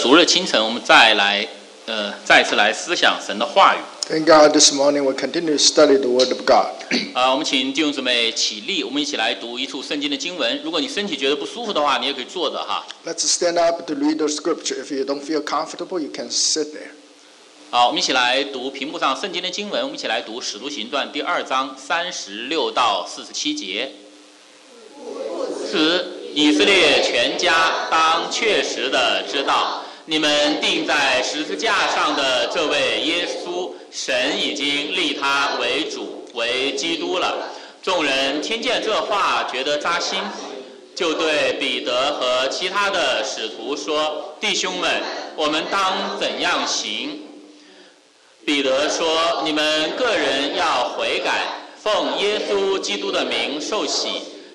主日清晨，我们再来呃再次来思想神的话语。Thank God this morning we'll continue to study the Word of God. 啊、我们请弟兄姊妹起立，我们一起来读一处圣经的经文。如果你身体觉得不舒服的话，你也可以坐着哈。Let's stand up to read the scripture. If you don't feel comfortable, you can sit there. 好，我们一起来读屏幕上圣经的经文。我们一起来读《使徒行传》第二章三十六到四十七节。此以色列全家当确实的知道，你们钉在十字架上的这位耶稣，神已经立他为主为基督了。众人听见这话，觉得扎心，就对彼得和其他的使徒说：“弟兄们，我们当怎样行？”彼得说：“你们个人要悔改，奉耶稣基督的名受洗，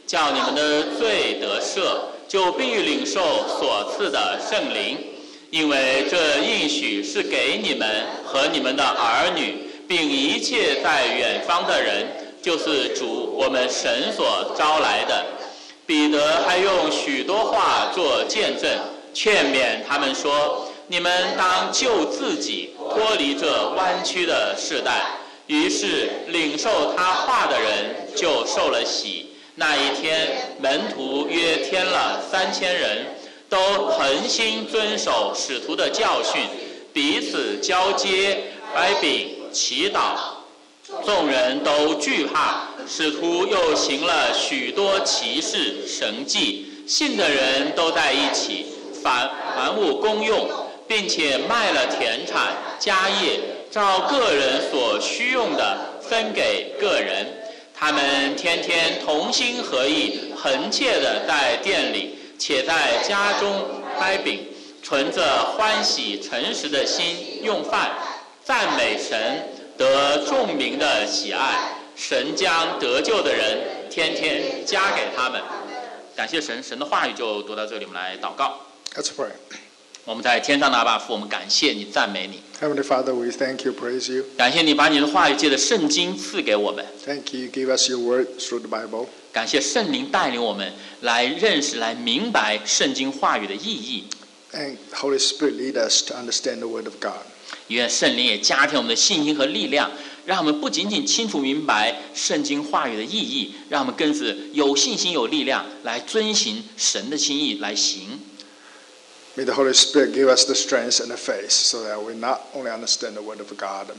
叫你们的罪得赦，就必领受所赐的圣灵。因为这应许是给你们和你们的儿女，并一切在远方的人，就是主我们神所招来的。”彼得还用许多话做见证，劝勉他们说：“你们当救自己，脱离这弯曲的世代。”于是领受他话的人就受了洗。那一天，门徒约添了三千人，都恒心遵守使徒的教训，彼此交接、掰饼、祈祷。众人都惧怕，使徒又行了许多奇事神迹，信的人都在一起，凡凡物公用，并且卖了田产家业，照个人所需用的分给个人。他们天天同心合意，恒切的在店里，且在家中掰饼，存着欢喜诚实的心用饭，赞美神。得众民的喜爱，神将得救的人天天加给他们。感谢神，神的话语就读到这里，我们来祷告。Let's pray. 我们在天上的阿爸父，我们感谢你，赞美你，Heavenly Father, we thank you, praise you. 感谢你把你的话语借着圣经赐给我们，Thank you, give us your word through the Bible. 感谢圣灵带领我们来认识、来明白圣经话语的意义。And Holy Spirit lead us to understand the word of God. 愿圣灵也加添我们的信心和力量，让我们不仅仅清楚明白圣经话语的意义，让我们更是有信心、有力量来遵行神的心意来行。May the Holy Spirit give us the strength and the faith so that we not only understand the word of God, but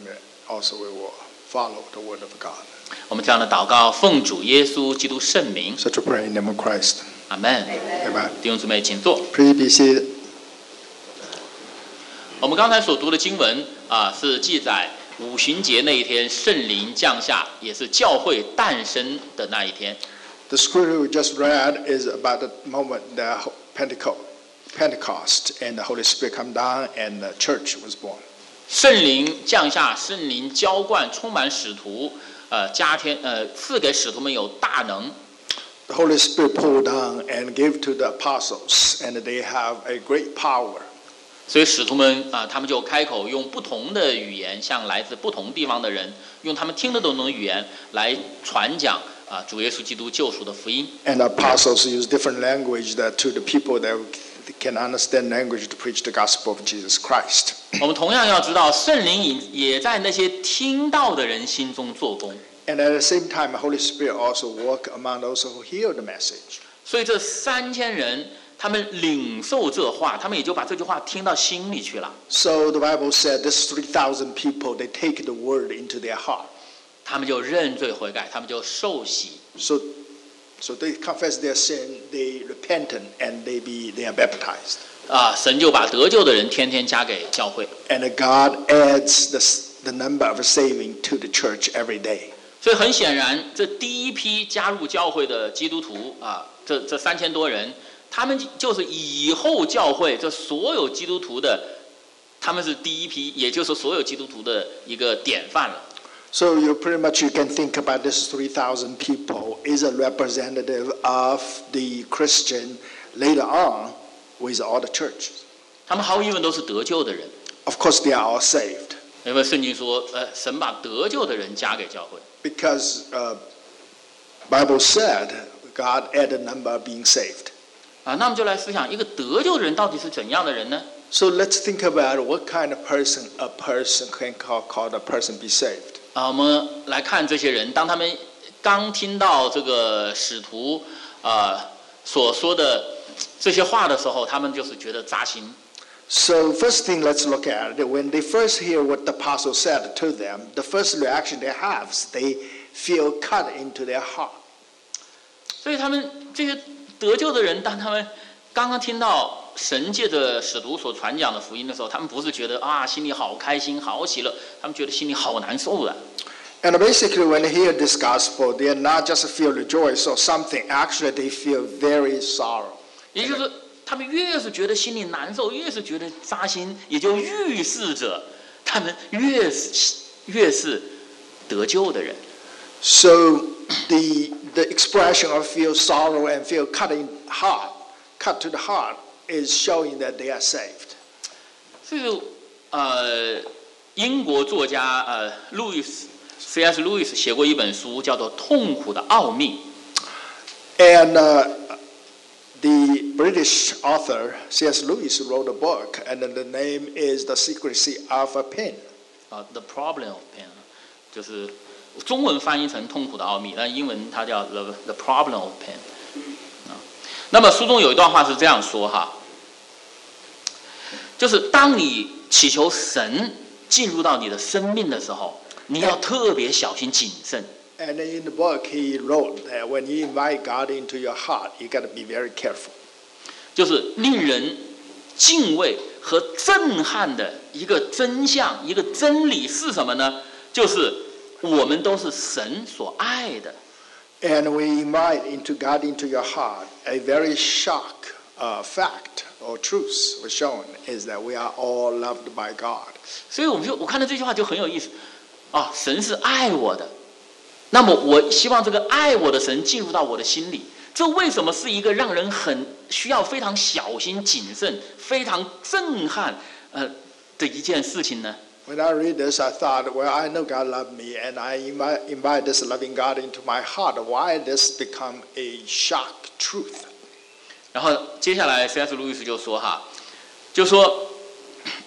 also we will follow the word of God. 我们这样的祷告，奉主耶稣基督圣名， Such a prayer in the name of Christ. 阿门。 Amen. 弟兄姊妹，请坐。 Please be seated. 我们刚才所读的经文啊，是记载五旬节那一天圣灵降下，也是教会诞生的那一天。 The scripture we just read is about the moment the Pentecost, Pentecost and the Holy Spirit come down and the church was born. 圣灵降下，圣灵浇灌，充满使徒，呃，加添呃，赐给使徒们有大能。 The Holy Spirit poured down and gave to the apostles, and they have a great power. 所以使徒们啊、他们就开口用不同的语言，向来自不同地方的人，用他们听得懂的语言来传讲啊、主耶稣基督救赎的福音。 And the apostles use different language that to the people that can understand language to preach the gospel of Jesus Christ. 我们同样要知道，圣灵也也在那些听到的人心中做工。 And at the same time, the Holy Spirit also work among those who hear the message. 所以这三千人，他们领受这话，他们也就把这句话听到心里去了。 So the Bible said this 3,000 people, they take the word into their heart. 他们就认罪悔改，他们就受洗。 So, so they confess their sin, they repentant, and they be they are baptized. 啊，神就把得救的人天天加给教会。And God adds the, the number of saving to the church every day. 所以很显然，这第一批加入教会的基督徒啊，这这三千多人，他们就是以后教会这所有基督徒的，他们是第一批，也就是所有基督徒的一个典范了。So you pretty much you can think about this 3,000 people is a representative of the Christian later on with all the churches. 他们毫无疑问都是得救的人， Of course, they are all saved 因为圣经说，呃，神把得救的人加给教会。 because uh, Bible said God added number being saved. 啊，那我们就来思想，一个得救的人到底是怎样的人呢？ So let's think about what kind of person a person can call, call a person be saved. 啊，我们来看这些人，当他们刚听到这个使徒啊、所说的这些话的时候，他们就是觉得扎心。So first thing, let's look at. When they first hear what the apostle said to them, the first reaction they have is they feel cut into their heart. 所以他们这些得救的人，当他们刚刚听到神界的使徒所传讲的福音的时候，他们不是觉得啊心里好开心、好喜乐，他们觉得心里好难受的。And basically, when they hear this gospel, they are not just feel rejoice or something. Actually, they feel very sorrow. 也就是，他们越是觉得心里难受，越是觉得扎心，也就预示着他们越是越是得救的人。So the the expression of feel sorrow and feel cut in heart, cut to the heart, is showing that they are saved. 这是呃英国作家呃路易斯 C.S. Lewis 写过一本书，叫做《痛苦的奥秘》。And uh, the British author C.S. Lewis wrote a book, and the name is "The Secrecy of a Pen." 啊、uh,，The Problem of Pain，就是中文翻译成《痛苦的奥秘》，但英文它叫《The The Problem of Pain》。啊，那么书中有一段话是这样说哈，就是当你祈求神进入到你的生命的时候，你要特别小心谨慎。And in the book, he wrote that when you invite God into your heart, you got to be very careful. 就是令人敬畏和震撼的一个真相，一个真理是什么呢？就是我们都是神所爱的。And we invite into God into your heart, a very shock uh, fact or truth was shown is that we are all loved by God. 所以我们就我看到这句话就很有意思啊，神是爱我的，那么我希望这个爱我的神进入到我的心里。这为什么是一个让人很需要非常小心谨慎、非常震撼呃的一件事情呢？When I read this, I thought, well, I know God loved me, and I invite, invite this loving God into my heart. Why this become a shock truth? 然后接下来 C.S. 路易斯就说哈，就说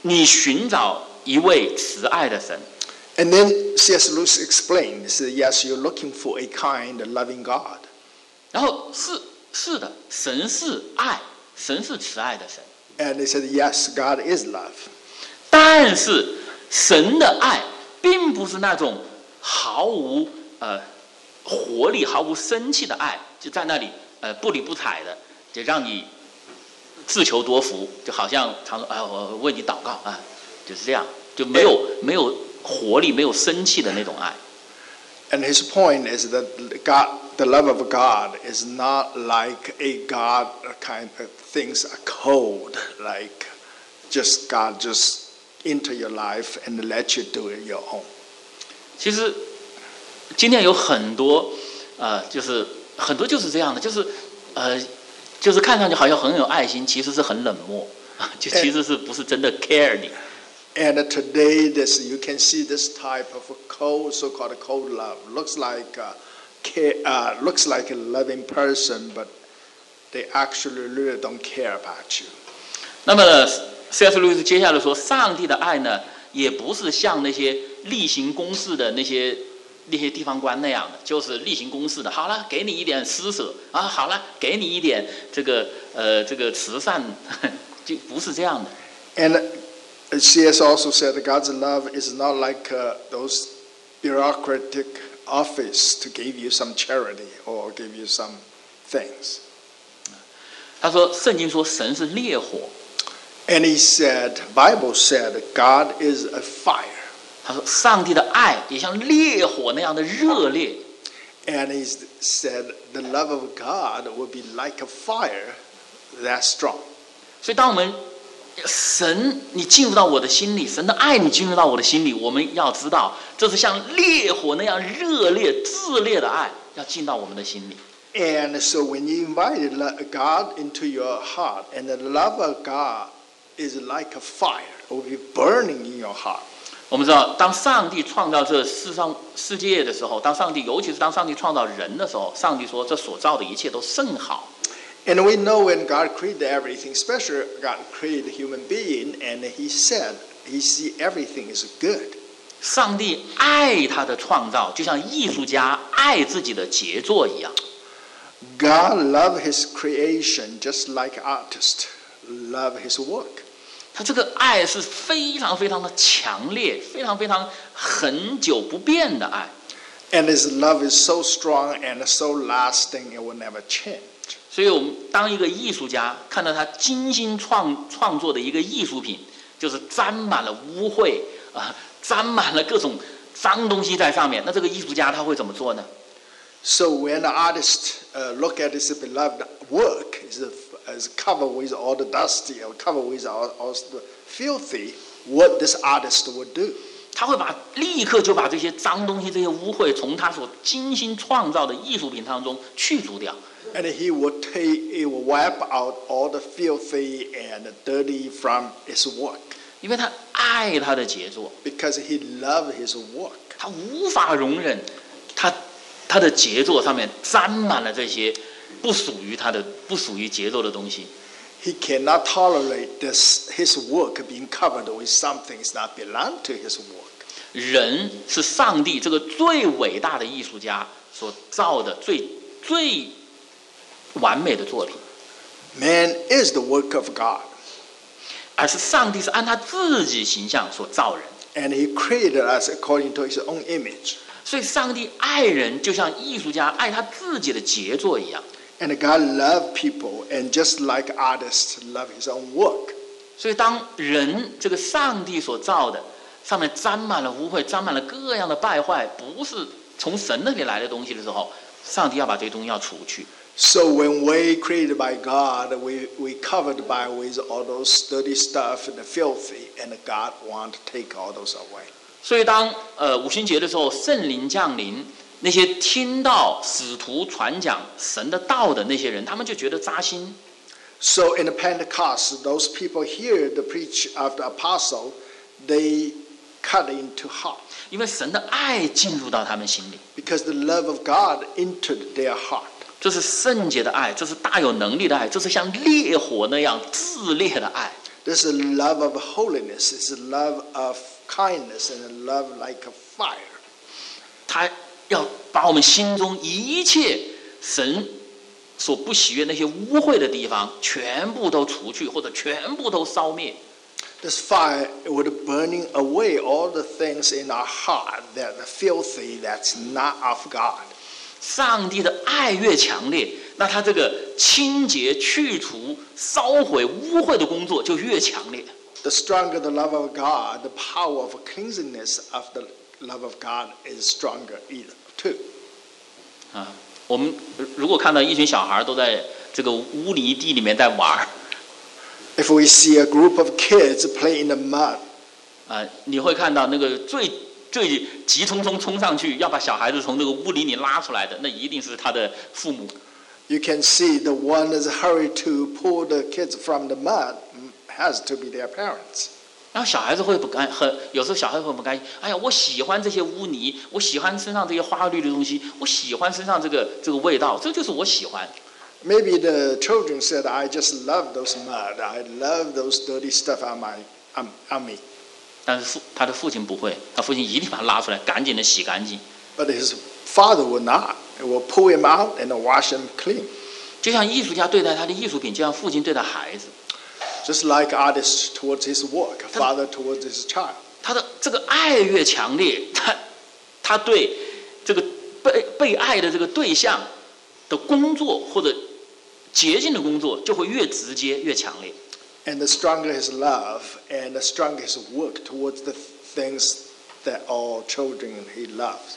你寻找一位慈爱的神， And then C.S. Lewis explained, he said, yes, you're looking for a kind, loving God. 然后是是的，神是爱，神是慈爱的神， And he said, yes, God is love. 但是 神的爱并不是那种毫无呃活力、毫无生气的爱，就在那里呃不理不睬的，就让你自求多福，就好像常说哎，我为你祷告啊，就是这样，就没有没有活力、没有生气的那种爱。And his point is that God, the love of God is not like a God kind of things are cold, like just God just into your life and let you do it your own. 其实今天有很多呃，就是很多就是这样的，就是呃，就是看上去好像很有爱心，其实是很冷漠，就其实是不是真的 care 你。 And today, this you can see this type of a cold, so-called cold love. Looks like uh, care, uh, looks like a loving person, but they actually really don't care about you. 那么 C.S. 路易斯接下来说，上帝的爱呢，也不是像那些例行公事的那些那些地方官那样的，就是例行公事的。好了，给你一点施舍啊，好了，给你一点这个呃这个慈善，就不是这样的。And C.S. also said that God's love is not like uh, those bureaucratic office to give you some charity or give you some things. 他说，圣经说神是烈火，And he said, Bible said, God is a fire. 他说上帝的爱也像烈火那样的热烈。 And he said, the love of God will be like a fire that strong. 所以，当我们神你进入到我的心里，神的爱你进入到我的心里，我们要知道，这是像烈火那样热烈、炽烈的爱，要进到我们的心里。 And so when you invite lo- God into your heart, and the love of God is like a fire, it will be burning in your heart. 我们知道，当上帝创造这世上世界的时候，当上帝，尤其是当上帝创造人的时候，上帝说这所造的一切都甚好。 And we know when God created everything, especially God created human being, and He said He see everything is good. 上帝爱他的创造，就像艺术家爱自己的杰作一样。 God love His creation just like artist love His work. 他这个爱是非常非常的强烈，非常非常很久不变的爱。 And His love is so strong and so lasting, it will never change. 所以，我们当一个艺术家看到他精心创创作的一个艺术品，就是沾满了污秽啊、沾满了各种脏东西在上面，那这个艺术家他会怎么做呢？ So when the artist uh, look at his beloved work, is, is covered with all the dusty or covered with all, all the filthy, what this artist would do? 他会把立刻就把这些脏东西、这些污秽从他所精心创造的艺术品当中去除掉。 And he would take, he would wipe out all the filthy and dirty from his work 因为他爱他的杰作， because he loved his work. 他无法容忍他他的杰作上面沾满了这些 不属于他的、不属于杰作的东西。 He cannot tolerate this, his work being covered with something that not belong to his work. 人是上帝这个最伟大的艺术家所造的最最完美的作品， Man is the work of God, 而是上帝是按他自己形象所造人。 and he created us according to his own image. 所以，上帝爱人就像艺术家爱他自己的杰作一样。 And God loved people, and just like artists love his own work. 所以，当人这个上帝所造的上面沾满了污秽，沾满了各样的败坏，不是从神那里来的东西的时候，上帝要把这些东西要除去。 So when we created by God, we we covered by with all those dirty stuff and the filthy, and God want to take all those away. 所以当，呃五旬节的时候，圣灵降临， 那些听到使徒传讲神的道的那些人，他们就觉得扎心， So in the Pentecost, those people hear the preach of the apostle, they cut into heart 因为神的爱进入到他们心里。 because the love of God entered their heart. 这是圣洁的爱，这是大有能力的爱，这是像烈火那样炽烈的爱。 This is love of holiness. It's a love of kindness and a love like a fire. 他 要把我们心中一切神所不喜悦那些污秽的地方，全部都除去，或者全部都烧灭。 This fire would burning away all the things in our heart that are filthy, that's not of God. 上帝的爱越强烈，那他这个清洁、去除、烧毁污秽的工作就越强烈。 The stronger the love of God, the power of cleansingness of the love of God is stronger either Too. 啊，我们如果看到一群小孩都在这个污泥地里面在玩儿，If we see a group of kids play in the mud, 啊，你会看到那个最最急匆匆冲上去要把小孩子从这个污泥里拉出来的，那一定是他的父母。you can see the one that's hurried to pull the kids from the mud mm, has to be their parents. 然后小孩子会不甘，很有时候小孩会不甘心。哎呀，我喜欢这些污泥，我喜欢身上这些花绿的东西，我喜欢身上这个这个味道，这就是我喜欢。Maybe the children said, I just love those mud. I love those dirty stuff on, my, on, on me. 但是父他的父亲不会，他父亲一定把他拉出来，赶紧的洗干净。But his father would not. He will pull him out and wash him clean. 就像艺术家对待他的艺术品，就像父亲对待孩子，Just like artists towards his work, a father towards his child. 他的这个爱越强烈，他他对这个被被爱的这个对象的工作或者洁净的工作就会越直接越强烈。 And the stronger his love and the stronger his work towards the things that all children he loves.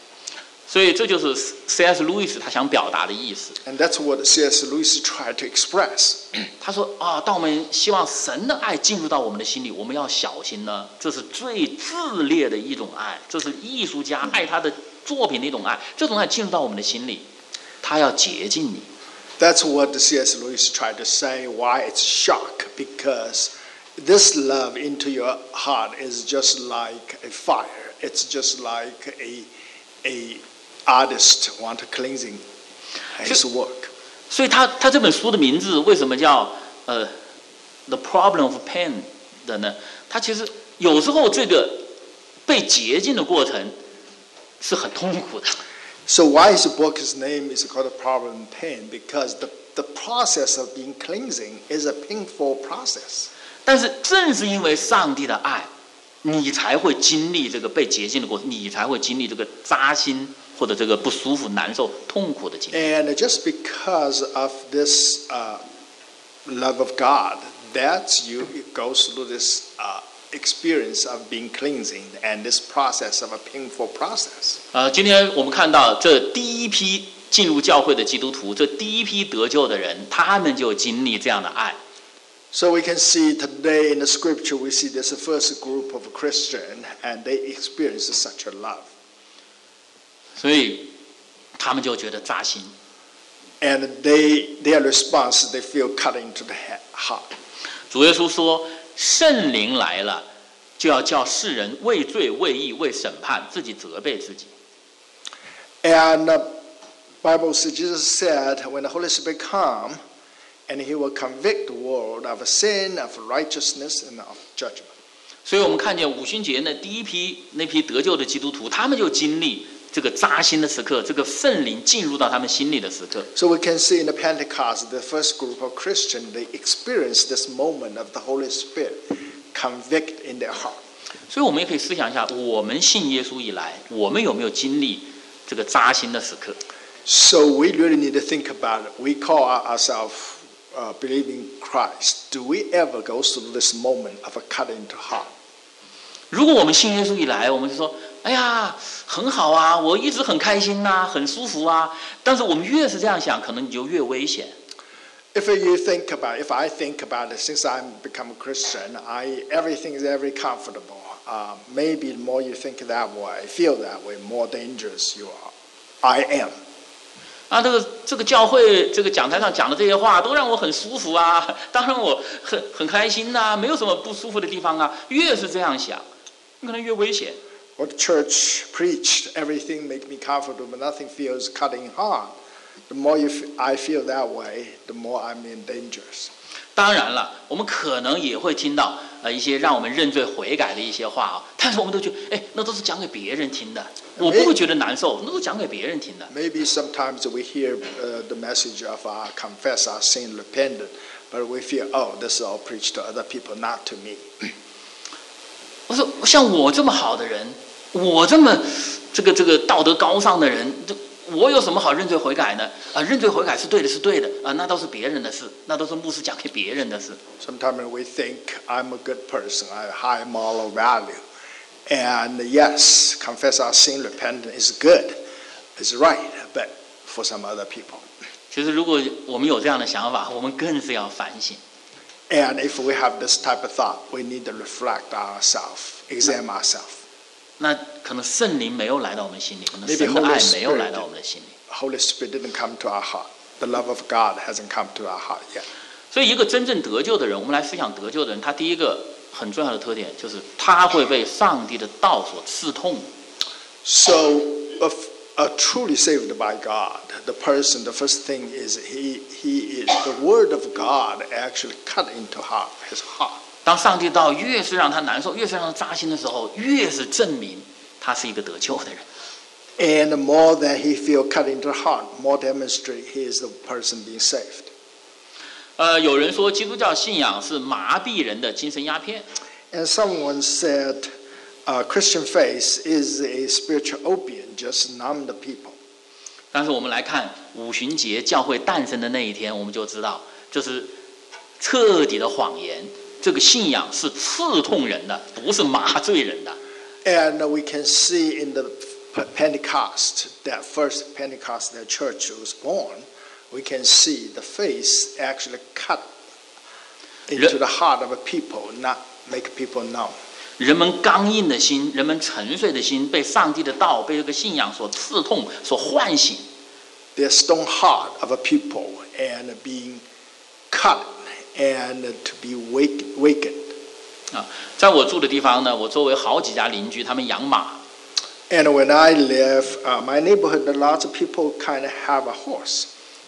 所以这就是 C.S. 路易斯他想表达的意思。 And that's what C.S. Lewis tried to express. 他说啊，当我们希望神的爱进入到我们的心里，我们要小心呢。这是最炽烈的一种爱，这是艺术家爱他的作品的一种爱。这种爱进入到我们的心里，他要洁净你。 That's what C.S. Lewis tried to say, why it's shock, because this love into your heart is just like a fire. It's just like a, a artist want to cleansing his work. 所以他他这本书的名字为什么叫呃 The Problem of Pain 的呢？他其实有时候这个被洁净的过程是很痛苦的。 So why is the book's name is called the problem of pain? Because the, the process of being cleansing is a painful process. 但是正是因为上帝的爱， 你才会经历这个被洁净的过程，你才会经历这个扎心或者这个不舒服、难受、痛苦的经历。And just because of this uh, love of God, that you go through this uh, experience of being cleansing and this process of a painful process. 呃，今天我们看到这第一批进入教会的基督徒，这第一批得救的人，他们就经历这样的爱。So we can see today in the scripture, we see this first group of Christian, and they experience such a love. 所以他们就觉得扎心。And they their response, they feel cut into the heart. 主耶稣说：“圣灵来了，就要叫世人为罪、为义、为审判，自己责备自己。” And Bible says Jesus said, "When the Holy Spirit come." and He will convict the world of sin, of righteousness, and of judgment. ”所以我们看见五旬节呢，第一批那批得救的基督徒，他们就经历这个扎心的时刻，这个圣灵进入到他们心里的时刻。 So we can see in the Pentecost, the first group of Christians, they experience this moment of the Holy Spirit convict in their heart. 所以我们也可以思想一下，我们信耶稣以来，我们有没有经历这个扎心的时刻？ So we really need to think about it. We call ourselves uh, believing Christ. Do we ever go through this moment of a cut into heart? 如果我们信耶稣以来，我们就说：“哎呀，很好啊，我一直很开心呐、很舒服啊。”但是我们越是这样想，可能你就越危险。 If you think about, if I think about it, since I'm become a Christian, I everything is very comfortable. Uh, maybe the more you think that way, feel that way, more dangerous you are. I am. 啊，这个这个教会这个讲台上讲的这些话，都让我很舒服啊，当然我很很开心呐、没有什么不舒服的地方啊。越是这样想，你可能越危险。What church preached, everything make me comfortable, but nothing feels cutting hard. The more you I feel that way, the more I'm in dangers. 当然了，我们可能也会听到呃一些让我们认罪悔改的一些话啊，但是我们都觉得，哎，那都是讲给别人听的，我不会觉得难受，那都讲给别人听的。Maybe sometimes we hear uh, the message of our confess our sin, repent, but we feel, oh, this is all preached to other people, not to me. 我说，像我这么好的人，我这么这个这个道德高尚的人，这我有什么好认罪悔改呢？啊，认罪悔改是对的，是对的啊，那都是别人的事，那都是牧师讲给别人的事。Sometimes we think I'm a good person, I have high moral value. And yes, confess our sin, repent is good, is right, but for some other people. 其实，如果我们有这样的想法，我们更是要反省。And if we have this type of thought, we need to reflect ourselves, examine ourselves. 那可能圣灵没有来到我们心里，可能神的爱没有来到我们的心里。Holy Spirit didn't come to our heart. The love of God hasn't come to our heart yet. 所以，一个真正得救的人，我们来思想得救的人，他第一个很重要的特点就是他会被上帝的道所刺痛。So, if a truly saved by God, the person, the first thing is he, he is, the word of God actually cut into heart, his heart. 当上帝道越是让他难受，越是让他扎心的时候，越是证明他是一个得救的人。And the more that he feel cut into the heart, more demonstrate he is the person being saved. 呃，有人说基督教信仰是麻痹人的精神鸦片，And someone said, uh, Christian faith is a spiritual opium, just numb the people. 但是我们来看五旬节教会诞生的那一天，我们就知道这是彻底的谎言。这个信仰是刺痛人的，不是麻醉人的。 And we can see in the Pentecost, that first Pentecost that church was born, we can see the face actually cut into the heart of a people, not make people numb. 人们刚硬的心，人们沉睡的心，被上帝的道、被这个信仰所刺痛、所唤醒。 The stone heart of a people and being cut and to be wake, wakened. 啊，在我住的地方呢，我周围好几家邻居，他们养马， And when I live, uh, my neighborhood, a lot of people kind of have a horse.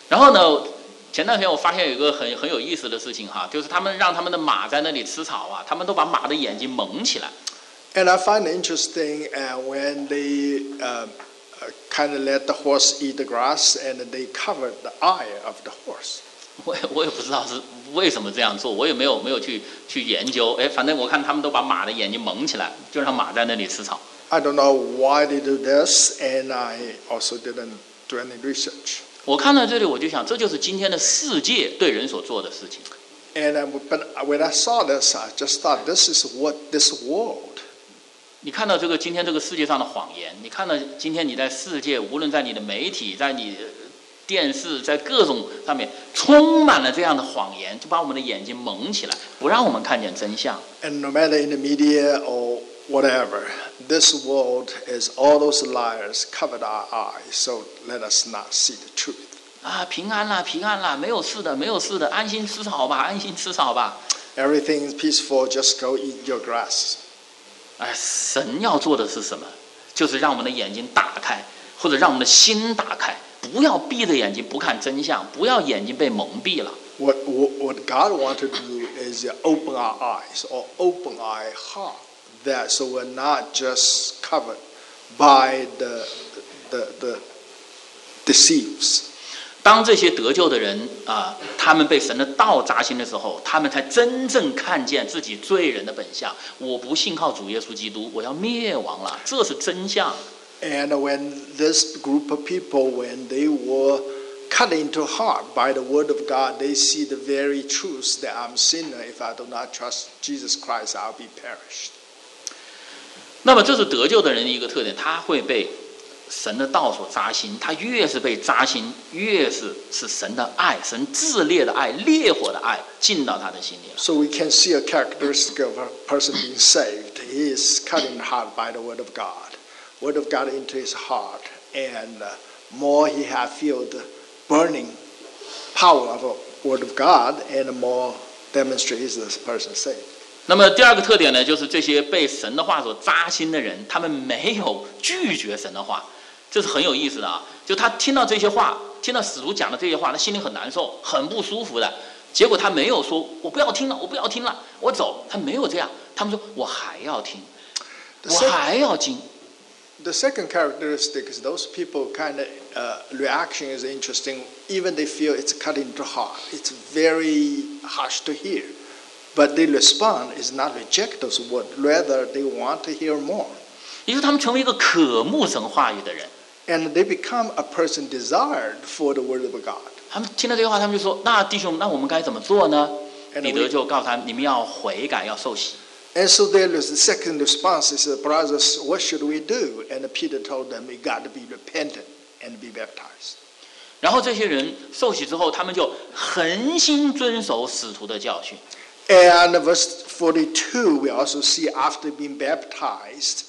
然后呢， 前段时间我发现有一个很很有意思的事情哈，就是他们让他们的马在那里吃草啊，他们都把马的眼睛蒙起来。 And I find it interesting uh, when they uh, kind of let the horse eat the grass and they covered the eye of the horse. 我也我也不知道是 为什么这样做，我也没有没有去去研究。哎，反正我看他们都把马的眼睛蒙起来，就让马在那里吃草。 I don't know why they do this, and I also didn't do any research. 我看到这里，我就想，这就是今天的世界对人所做的事情。 And I, but when I saw this, I just thought this is what this world 你看到这个今天这个世界上的谎言，你看到今天你在世界，无论在你的媒体，在你的 电视，在各种上面充满了这样的谎言，就把我们的眼睛蒙起来，不让我们看见真相。And no matter in the media or whatever, this world is all those liars covered our eyes, so let us not see the truth. 啊，平安啦，平安啦，没有事的，没有事的，安心吃草吧，安心吃草吧。Everything is peaceful, just go eat your grass. 哎，神要做的是什么？就是让我们的眼睛打开，或者让我们的心打开，不要闭着眼睛不看真相，不要眼睛被蒙蔽了。What, what, God wants to do is open our eyes or open our heart, that so we're not just covered by the, the, the deceives. 当这些得救的人啊，他们被神的道扎心的时候，他们才真正看见自己罪人的本相。我不信靠主耶稣基督，我要灭亡了，这是真相。And when this group of people, when they were cut into heart by the word of God, they see the very truth that I'm sinner. If I do not trust Jesus Christ, I'll be perished. 那么这是得救的人的一个特点，他会被神的道所扎心。他越是被扎心，越是是神的爱，神炽烈的爱、烈火的爱进到他的心里了。 So we can see a characteristic of a person being saved. He is cut in heart by the word of God. Word of God into his heart, and uh, more he have feel the burning power of a word of God, and more demonstrates this person saved. 那么第二个特点呢，就是这些被神的话所扎心的人，他们没有拒绝神的话，这是很有意思的啊。就他听到这些话，听到使徒讲的这些话，他心里很难受，很不舒服的。结果他没有说“我不要听了，我不要听了，我走”，他没有这样。他们说：“我还要听，我还要听。” The second characteristic is those people kind of uh, reaction is interesting. Even they feel it's cut into heart. It's very harsh to hear, but they respond is not reject those words. Rather, they want to hear more, 于是他们成为一个渴慕神话语的人。 and they become a person desired for the word of God. 他们听到这些话，他们就说：“那弟兄，那我们该怎么做呢？” And 彼 we- 得就告诉他们：“你们要悔改，要受洗。” And so there is the second response is, brothers, what should we do? And Peter told them, we got to be repentant and be baptized. 然后这些人受洗之后，他们就恒心遵守使徒的教训。 And verse 42, we also see after being baptized,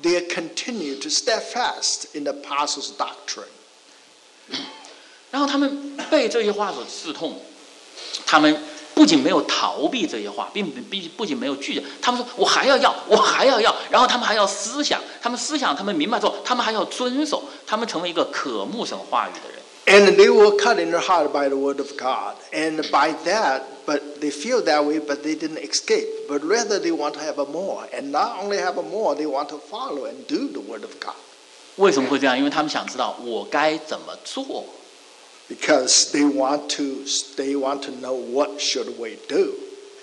they continue to steadfast in the apostles' doctrine. 然后他们被这些话所刺痛，他们 不仅没有逃避这些话，并不并不仅没有拒绝，他们说我还要要，我还要要，然后他们还要思想，他们思想，他们明白之后，他们还要遵守，他们成为一个渴慕神话语的人。And they were cut in their heart by the word of God. And by that, but they feel that way, but they didn't escape. But rather, they want to have a more. And not only have a more, they want to follow and do the word of God. 为什么会这样？因为他们想知道我该怎么做。Because they want to, they want to know what should we do.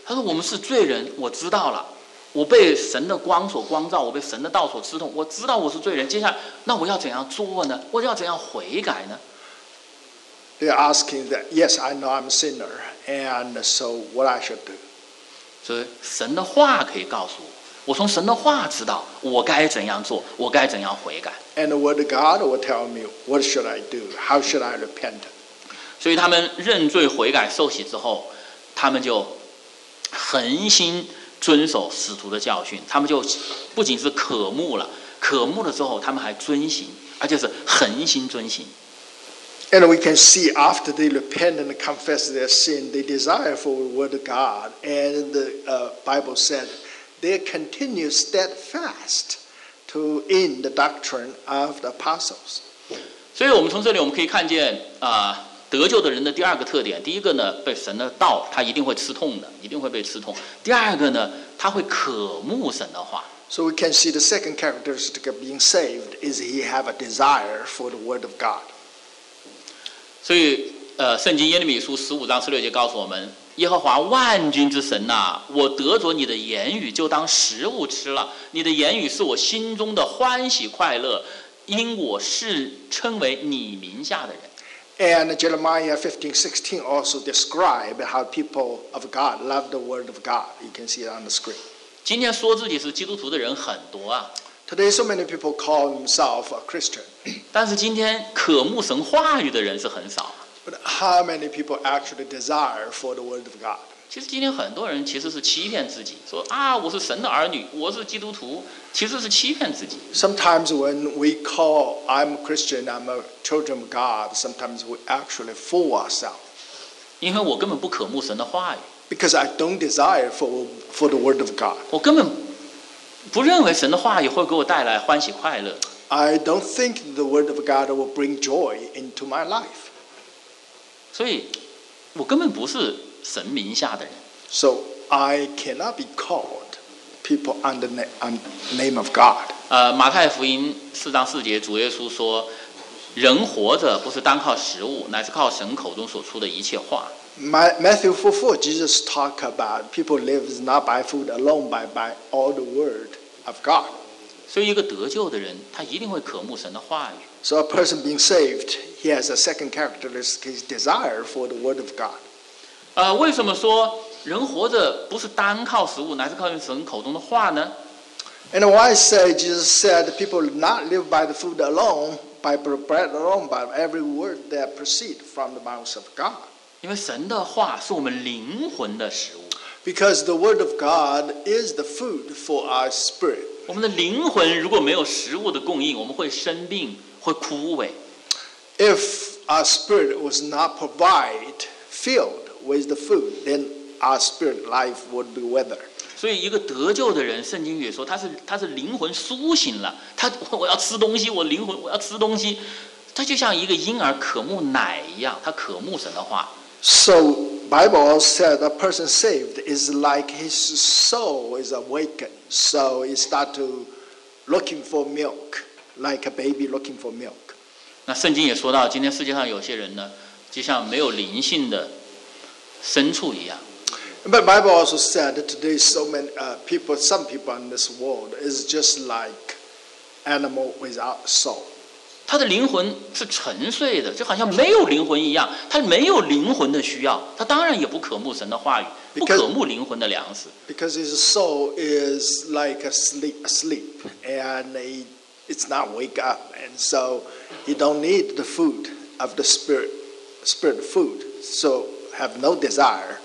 他说：“我们是罪人，我知道了，我被神的光所光照，我被神的道所刺痛，我知道我是罪人。接下来，那我要怎样做呢？我要怎样悔改呢？ They're asking that, yes, I know I'm a sinner, and so what I should do. 所以神的话可以告诉我，我从神的话知道我该怎样做，我该怎样悔改。 And the word of God will tell me, what should I do? How should I repent? 所以他们认罪悔改受洗之后，他们就恒心遵守使徒的教训，他们就不仅是渴慕了，渴慕了之后，他们还遵行，而且是恒心遵行。 And we can see after they repent and confess their sin, they desire for the word of God. And the uh, Bible said they continue steadfast to in the doctrine of the apostles. 所以我们从这里我们可以看见啊、 得救的人的第二个特点，第一个呢，被神的道他一定会吃痛的，一定会被吃痛；第二个呢，他会渴慕神的话。So we can see the second characteristic of being saved is he have a desire for the word of God. 所以，呃，圣经耶利米书十五章十六节告诉我们，耶和华万军之神呐、我得着你的言语，就当食物吃了。你的言语是我心中的欢喜快乐，因我是称为你名下的人。And Jeremiah 15:16 also describe how people of God love the word of God. You can see it on the screen. 今天说自己是基督徒的人很多啊， Today, so many people call themselves a Christian, 但是今天渴慕神话语的人是很少。 but how many people actually desire for the word of God? 其实今天很多人其实是欺骗自己，说啊我是神的儿女，我是基督徒，其实是欺骗自己。 Sometimes when we call, I'm a Christian, I'm a children of God, sometimes we actually fool ourselves 因为我根本不渴慕神的话语， because I don't desire for, for the word of God. 我根本不认为神的话语会给我带来欢喜快乐。 I don't think the word of God will bring joy into my life. 所以，我根本不是 神名下的人。 So I cannot be called people under the na- un- name of God. 呃，马太福音四章四节，主耶稣说：“人活着不是单靠食物，乃是靠神口中所出的一切话。 My, Matthew 4 4, Jesus talk about people live not by food alone, but by all the word of God. ”所以，一个得救的人，他一定会渴慕神的话语。 So a person being saved, he has a second characteristic, his desire for the word of God. 呃，为什么说人活着不是单靠食物，乃是靠神口中的话呢？ And why say Jesus said people not live by the food alone, by bread alone, but every word that proceed from the mouth of God. 因为神的话是我们灵魂的食物， Because the word of God is the food for our spirit. 我们的灵魂如果没有食物的供应，我们会生病，会枯萎。 If our spirit was not provided, filled with the food, then our spirit life would be withered. 所以，一个得救的人，圣经也说他是他是灵魂苏醒了，他我要吃东西，我灵魂我要吃东西，他就像一个婴儿渴慕奶一样，他渴慕神的话。 So Bible said a person saved is like his soul is awakened. So he start to looking for milk, like a baby looking for milk. 那圣经也说到，今天世界上有些人呢，就像没有灵性的 牲畜一样。 But Bible also said that today so many uh, people, some people in this world is just like animal without soul. 他的灵魂是沉睡的，就好像没有灵魂一样，他没有灵魂的需要，他当然也不渴慕神的话语，不 Because- 渴慕灵魂的粮食。 Because his soul is like asleep, asleep and he, it's not wake up, and so he don't need the food of the spirit, spirit food. So have no desire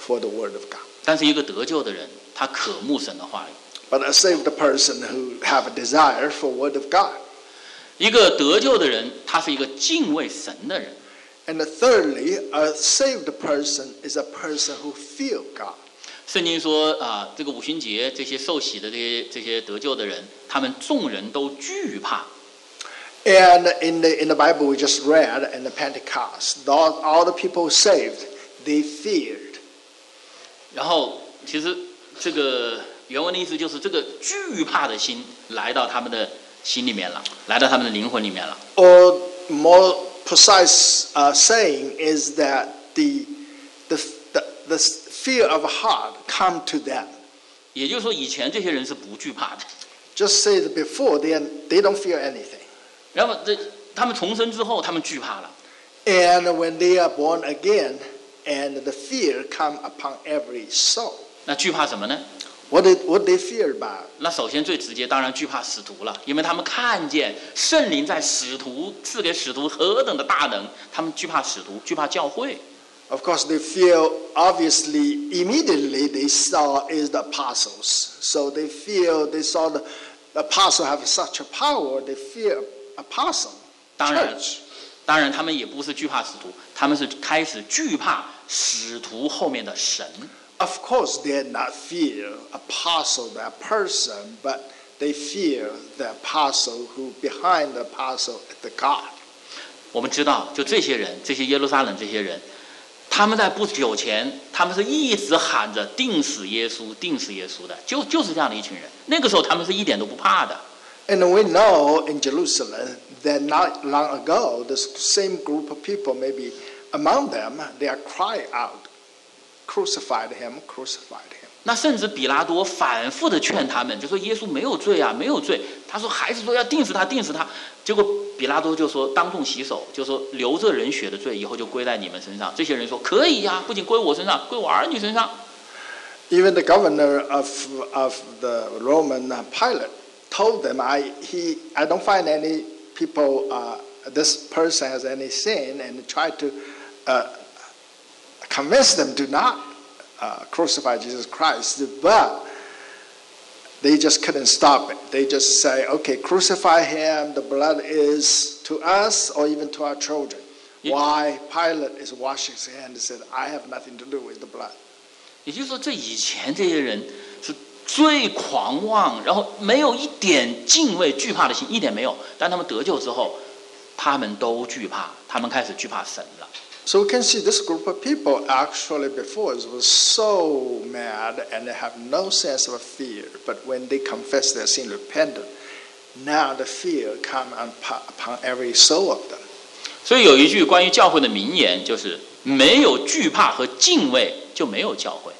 for the word of God. 但是一个得救的人，他渴慕神的话语。 But a saved person who have a desire for word of God. 一个得救的人，他是一个敬畏神的人。 And thirdly, a saved person is a person who feel God. 圣经说啊、这个五旬节这些受洗的这些这些得救的人，他们众人都惧怕。 And in the, in the Bible we just read, in the Pentecost, all, all the people saved, they feared. 然后，其实这个原文的意思就是这个惧怕的心来到他们的心里面了，来到他们的灵魂里面了。 Or more precise uh, saying is that the, the, the, the fear of heart come to them. 也就是说，以前这些人是不惧怕的， Just say that before, they, they don't fear anything. 然后这他们重生之后，他们惧怕了。 And when they are born again, and the fear come upon every soul. 那惧怕什么呢？ What did, what they fear about? 那首先最直接，当然惧怕使徒了，因为他们看见圣灵在使徒赐给使徒何等的大能，他们惧怕使徒，惧怕教会。 Of course, they feel obviously immediately they saw is the apostles. So they feel they saw the, the apostle have such a power. They fear apostle 当然 church. 当然，他们也不是惧怕使徒，他们是开始惧怕使徒后面的神。 Of course, they not fear apostle that person, but they fear the apostle who behind the apostle the God. 我们知道，就这些人，这些耶路撒冷这些人，他们在不久前，他们是一直喊着定死耶稣，定死耶稣的，就就是这样的一群人。那个时候，他们是一点都不怕的。 And we know in Jerusalem that not long ago, the same group of people, maybe among them, they are crying out, crucified him, crucified him. 那甚至彼拉多反复的劝他们，就说耶稣没有罪啊，没有罪。他说还是说要定死他，定死他。结果彼拉多就说当众洗手，就说流这人血的罪以后就归在你们身上。这些人说可以呀、啊，不仅归我身上，归我儿女身上。Even the governor of of the Roman uh, Pilate told them, I he I don't find any people, uh, this person has any sin, and tried to uh, convince them to not uh, crucify Jesus Christ. But they just couldn't stop it. They just say, okay, crucify him, the blood is to us or even to our children. Yeah. Why Pilate is washing his hands and said, I have nothing to do with the blood. 也就是说，这以前这些人是 最狂妄，然后没有一点敬畏、惧怕的心，一点没有。但他们得救之后，他们都惧怕，他们开始惧怕神了。So we can see this group of people actually before was so mad and they have no sense of fear. But when they confess their sin, repentant, now the fear come upon upon every soul of them. 所以有一句关于教会的名言，就是没有惧怕和敬畏，就没有教会。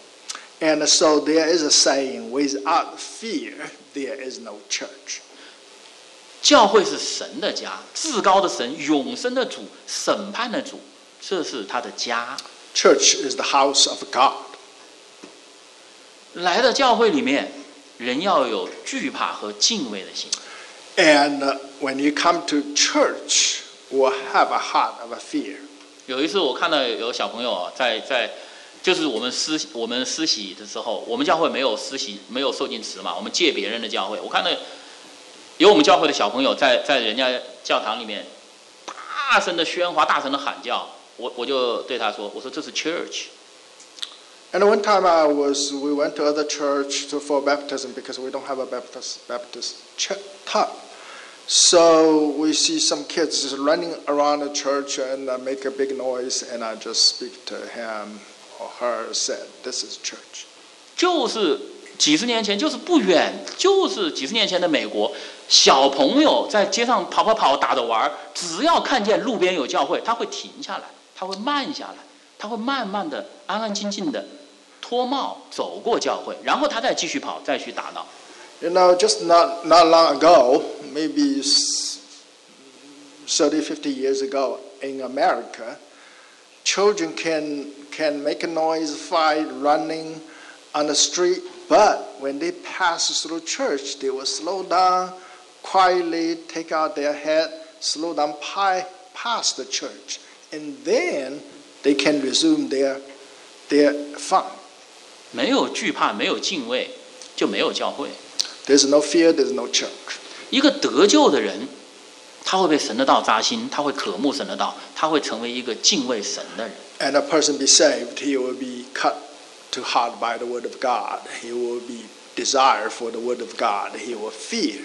And so there is a saying, without fear, there is no church. 教会是神的家，至高的神，永生的主，审判的主，这是他的家。 Church is the house of God. 来到教会里面，人要有惧怕和敬畏的心。 And uh, when you come to church, will have a heart of a fear. 有一次我看到有小朋友啊，在在， 就是我们施我们施洗的时候，我们教会没有施洗，没有受浸池嘛，我们借别人的教会。我看到有我们教会的小朋友在在人家教堂里面大声的喧哗，大声的喊叫，我我就对他说，我说这是 church。 And one time I was, we went to other church to, for baptism because we don't have a Baptist, Baptist ch- tub. So we see some kids just running around the church and uh, make a big noise, and I just speak to him or her, said, "This is church." 就是几十年前，就是不远，就是几十年前的美国，小朋友在街上跑跑跑，打着玩儿，只要看见路边有教会，他会停下来，他会慢下来，他会慢慢的、安安静静的脱帽走过教会，然后他再继续跑，再去打闹。 You know, just not, not long ago, maybe s- 30, 50 years ago in America, children can, can make a noise, fight, running on the street, but when they pass through church, they will slow down, quietly take out their head, slow down pi- past the church, and then they can resume their, their fun. 没有惧怕，没有敬畏，就没有教会。 There's no fear, there's no church. 一个得救的人，他会被神的道扎心，他会渴慕神的道，他会成为一个敬畏神的人。 and a person be saved, he will be cut to heart by the word of God. He will be desire for the word of God. He will fear.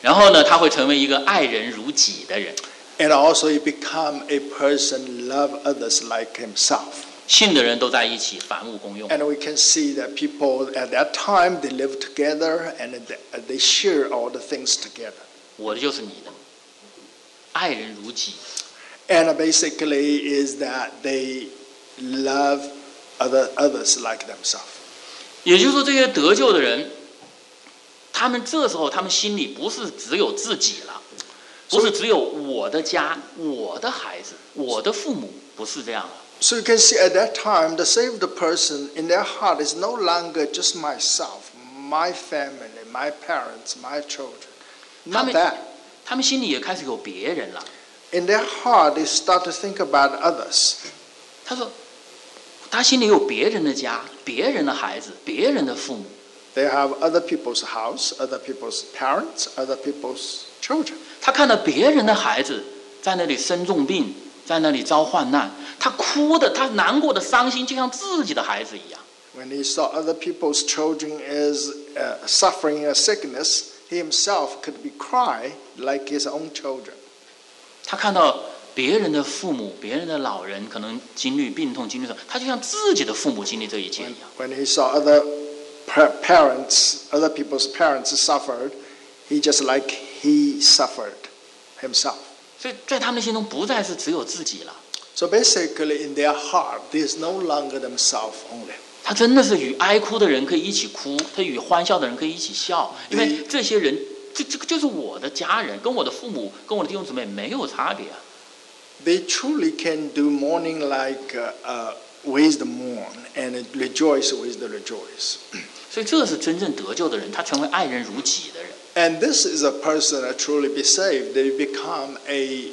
然后呢，他会成为一个爱人如己的人。 And also he become a person love others like himself. 信的人都在一起，凡物公用。 And we can see that people at that time they live together and they- they share all the things together. 我的就是你的，爱人如己。 And basically is that they love other others like themselves. 也就是说，这些得救的人，他们这时候他们心里不是只有自己了，不是只有我的家、我的孩子、我的父母，不是这样了。 So you can see at that time, the saved person in their heart is no longer just myself, my family, my parents, my children. Not mean- that. 他们心里也开始有别人了。 In their heart, they start to think about others. 他说，他心里有别人的家、别人的孩子、别人的父母。 They have other people's house, other people's parents, other people's children. 他看到别人的孩子在那里生重病，在那里遭患难，他哭的，他难过的、伤心，就像自己的孩子一样。 When he saw other people's children is uh, suffering a sickness, he himself could be cry like his own children. 他看到别人的父母、别人的老人可能经历病痛、经历什么，他就像自己的父母经历这一切一样。When he saw other pa- parents, other people's parents suffered, he just like he suffered himself. 所以在他们的心中，不再是只有自己了，So basically, in their heart, there's no longer themselves only. 他真的是与哀哭的人可以一起哭，他与欢笑的人可以一起笑，因为这些人，这这个就是我的家人，跟我的父母、跟我的弟兄姊妹没有差别啊。 They truly can do mourning like uh, uh, with the mourn and rejoice with the rejoice. 所以这是真正得救的人，他成为爱人如己的人。 And this is a person that truly be saved. They become a,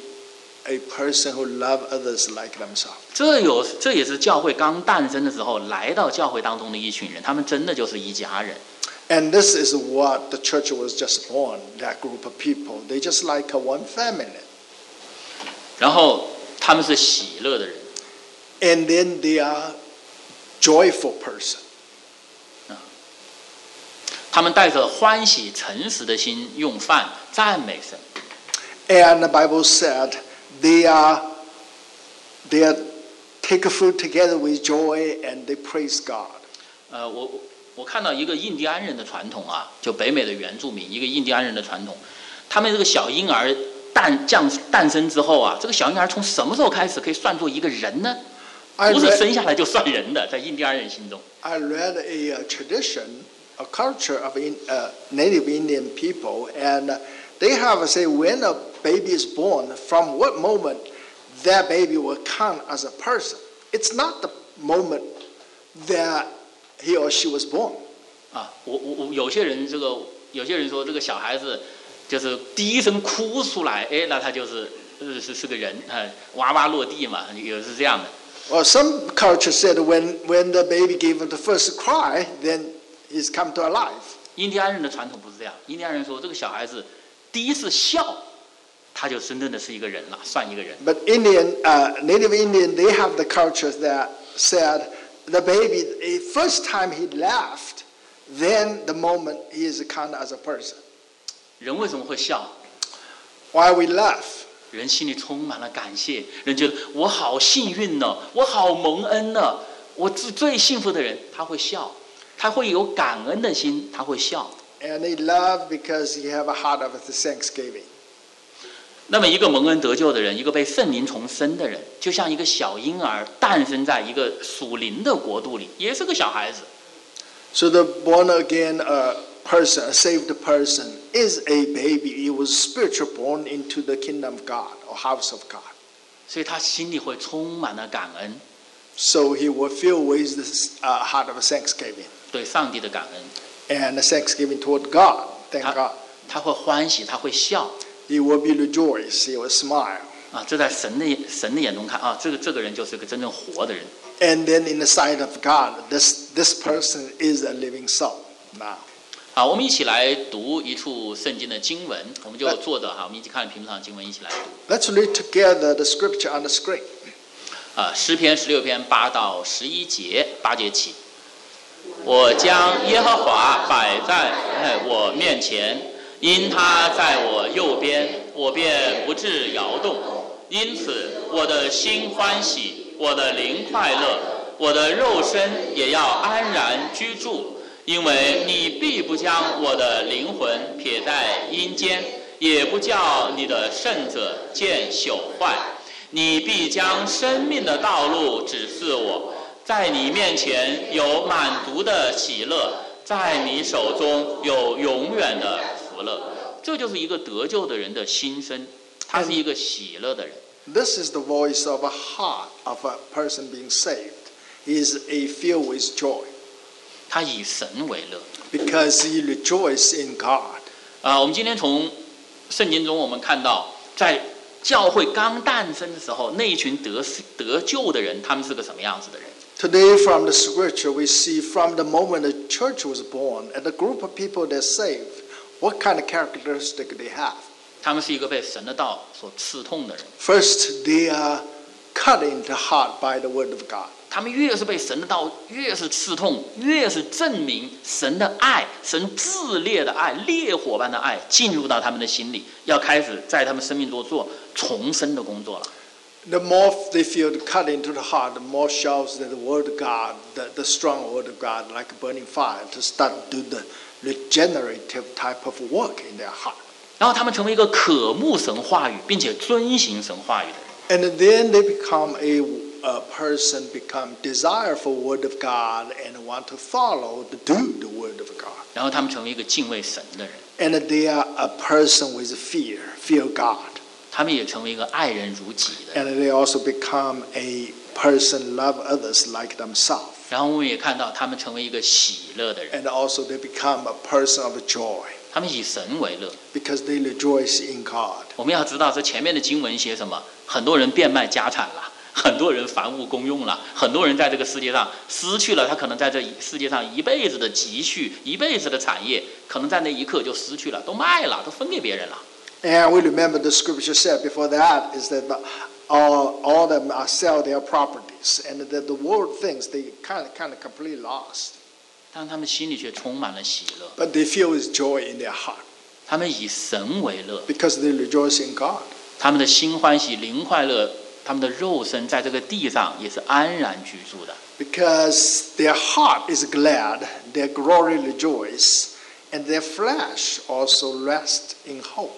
a person who love others like themselves. 这有，这也是教会刚诞生的时候来到教会当中的一群人，他们真的就是一家人。 And this is what the church was just born, that group of people. They just like a one family. 然后他们是喜乐的人， And then they are joyful person. 他们带着欢喜诚实的心用饭赞美神。 And the Bible said they are they are take food together with joy and they praise God. 呃，我 我我看到一个印第安人的传统啊，就北美的原住民，一个印第安人的传统，他们这个小婴儿诞降诞生之后啊，这个小婴儿从什么时候开始可以算作一个人呢？ I 不是 read, 生下来就算人的，在印第安人心中。 I read a, uh tradition, a culture of in, uh, Native Indian people, and uh, they have a say when a baby is born, from what moment that baby will count as a person. It's not the moment that he or she was born. 啊，我我我有些人这个有些人说这个小孩子就是第一声哭出来，哎，那他就是呃是是个人，啊，哇哇落地嘛，有是这样的。Well, some culture said when, when the baby gave the first cry, then he's come to alive. 印第安人的传统不是这样，印第安人说这个小孩子第一次笑，他就真正的是一个人了，算一个人。But Indian, uh, Native Indian, they have the culture that said the baby, the first time he laughed, then the moment he is counted as a person. 人为什么会笑？ Why we laugh? 人心里充满了感谢，人觉得我好幸运呢，我好蒙恩呢，我是最幸福的人，他会笑，他会有感恩的心，他会笑。 And they love because you have a heart of thanksgiving. 那么，一个蒙恩得救的人，一个被圣灵重生的人，就像一个小婴儿诞生在一个属灵的国度里，也是个小孩子。So the born again uh, person, a saved person, is a baby. He was spiritual born into the kingdom of God or house of God. 所以他心里会充满了感恩，So he will fill with this uh, heart of thanksgiving 对上帝的感恩，and thanksgiving toward God. Thank God. 他会欢喜，他会笑 He will be rejoiced. He will smile. 啊！这在神的神的眼中看啊，这个这个人就是个真正活的人。And then in the sight of God, this, this person is a living soul. Now, 好，我们一起来读一处圣经的经文，我们就坐着哈，我们一起看屏幕上的经文，一起来读。let's read together the scripture on the screen. 啊，诗篇十六篇八到十一节，八节起。我将耶和华摆在哎我面前，因他在我右边，我便不致摇动。因此，我的心欢喜，我的灵快乐，我的肉身也要安然居住，因为你必不将我的灵魂撇在阴间，也不叫你的圣者见朽坏。你必将生命的道路指示我，在你面前有满足的喜乐，在你手中有永远的福乐。这就是一个得救的人的心声，他是一个喜乐的人。 This is the voice of a heart of a person being saved. He is a filled with joy 他以神为乐 because he rejoices in God. 啊、我们今天从圣经中我们看到，在教会刚诞生的时候，那一群得得救的人，他们是个什么样子的人？ Today, from the scripture, we see from the moment the church was born and the group of people that saved, what kind of characteristic they have. 他们是一个被神的道所刺痛的人。 First, they are cut into heart by the word of God. 他们越是被神的道越是刺痛，越是证明神的爱，神炽烈的爱，烈火般的爱进入到他们的心里，要开始在他们生命中做重生的工作了。 The more they feel cut into the heart, the more shows that the word of God, the, the strong word of God, like a burning fire, to start do the regenerative type of work in their heart. 然后他们成为一个渴慕神话语并且遵行神话语的人。 And then they become a, a person become desire for word of God and want to follow, to do the word of God. 然后他们成为一个敬畏神的人， And they are a person with fear, fear God. 他们也成为一个爱人如己的人。 And they also become a person love others like themselves. 然后我们也看到他们成为一个喜乐的人，And also they become a person of joy 他们以神为乐。because they rejoice in God. 我们要知道这前面的经文写什么，很多人变卖家产了。很多人凡物公用了，很多人在这个世界上失去了他可能在这世界上一辈子的积蓄、一辈子的产业，可能在那一刻就失去了，都卖了，都分给别人了。And we remember the scripture said before that is that all, all them are sell their properties and that the world thinks they kind of, kind of completely lost. 但他们心里却充满了喜乐， But they feel is joy in their heart 他们以神为乐， because they rejoice in God. 他们的心欢喜、灵快乐，他们的肉身在这个地上也是安然居住的。 Because their heart is glad, their glory rejoice, and their flesh also rest in hope.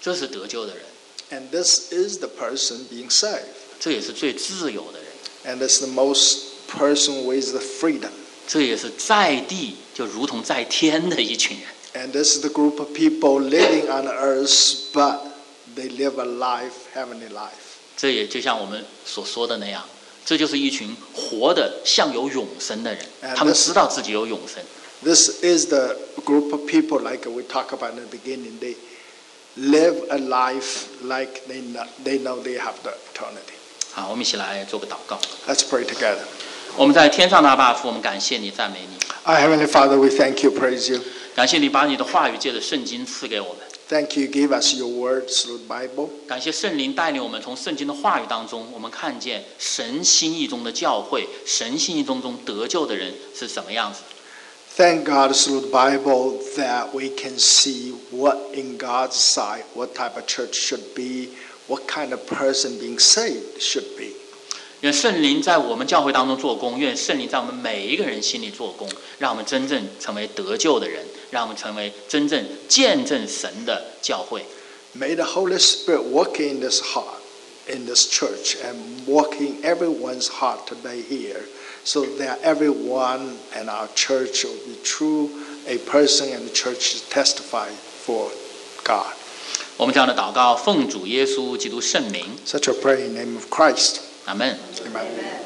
这是得救的人， And this is the person being saved. 这也是最自由的人， And it's the most person with the freedom. 这也是在地就如同在天的一群人。 And this is the group of people living on earth, but they live a life, heavenly life. 这也就像我们所说的那样，这就是一群活的像有永生的人 And，他们 this- 知道自己有永生。 This is the group of people, like we talked about in the beginning. They live a life like they know, they know they have the eternity. 好，我们一起来做个祷告。 Let's pray together. 我们在天上的阿爸父，我们感谢你，赞美你， Our Heavenly Father, we thank you, praise you. 感谢你把你的话语借着圣经赐给我们， Thank you, give us your words through the Bible. 感谢圣灵带领我们从圣经的话语当中，我们看见神心意中的教会，神心意中中得救的人是什么样子。 Thank God through the Bible that we can see what in God's sight, what type of church should be, what kind of person being saved should be. 愿圣灵在我们教会当中做工，愿圣灵在我们每一个人心里做工，让我们真正成为得救的人，让我们成为真正见证神的教会。 May the Holy Spirit work in this heart, in this church, and work in everyone's heart today here, so that everyone and our church will be true, a person and the church to testify for God. 我们这样的祷告，奉主耶稣基督圣名，Such a prayer in the name of Christ. 阿门。Amen.